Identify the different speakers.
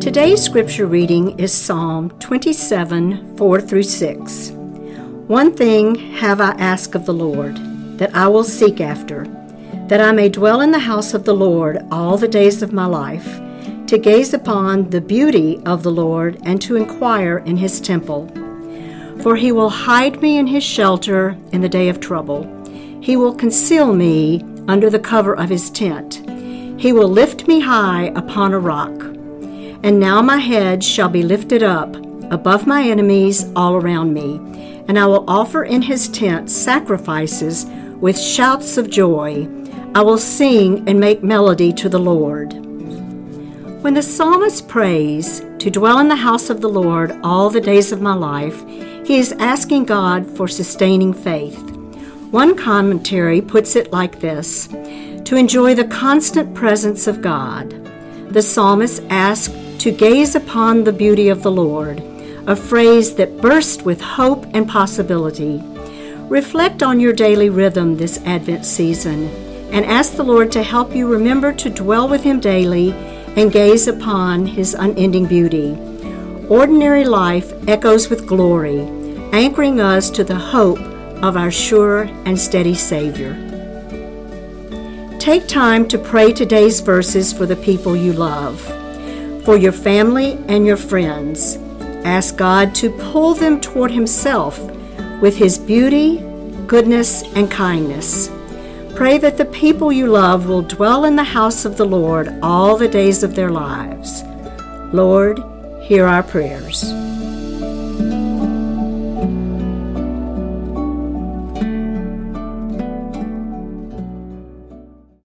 Speaker 1: Today's scripture reading is Psalm 27 4 through 6. One thing have I asked of the Lord, that I will seek after, that I may dwell in the house of the Lord all the days of my life, to gaze upon the beauty of the Lord and to inquire in his temple. For he will hide me in his shelter in the day of trouble. He will conceal me under the cover of his tent. He will lift me high upon a rock. And now my head shall be lifted up above my enemies all around me, and I will offer in his tent sacrifices with shouts of joy. I will sing and make melody to the Lord. When the psalmist prays, To dwell in the house of the Lord all the days of my life, he is asking God for sustaining faith. One commentary puts it like this To enjoy the constant presence of God. The psalmist asks to gaze upon the beauty of the Lord, a phrase that bursts with hope and possibility. Reflect on your daily rhythm this Advent season and ask the Lord to help you remember to dwell with Him daily and gaze upon His unending beauty. Ordinary life echoes with glory, anchoring us to the hope of our sure and steady Savior. Take time to pray today's verses for the people you love for your family and your friends. Ask God to pull them toward Himself with His beauty, goodness, and kindness. Pray that the people you love will dwell in the house of the Lord all the days of their lives. Lord, hear our prayers.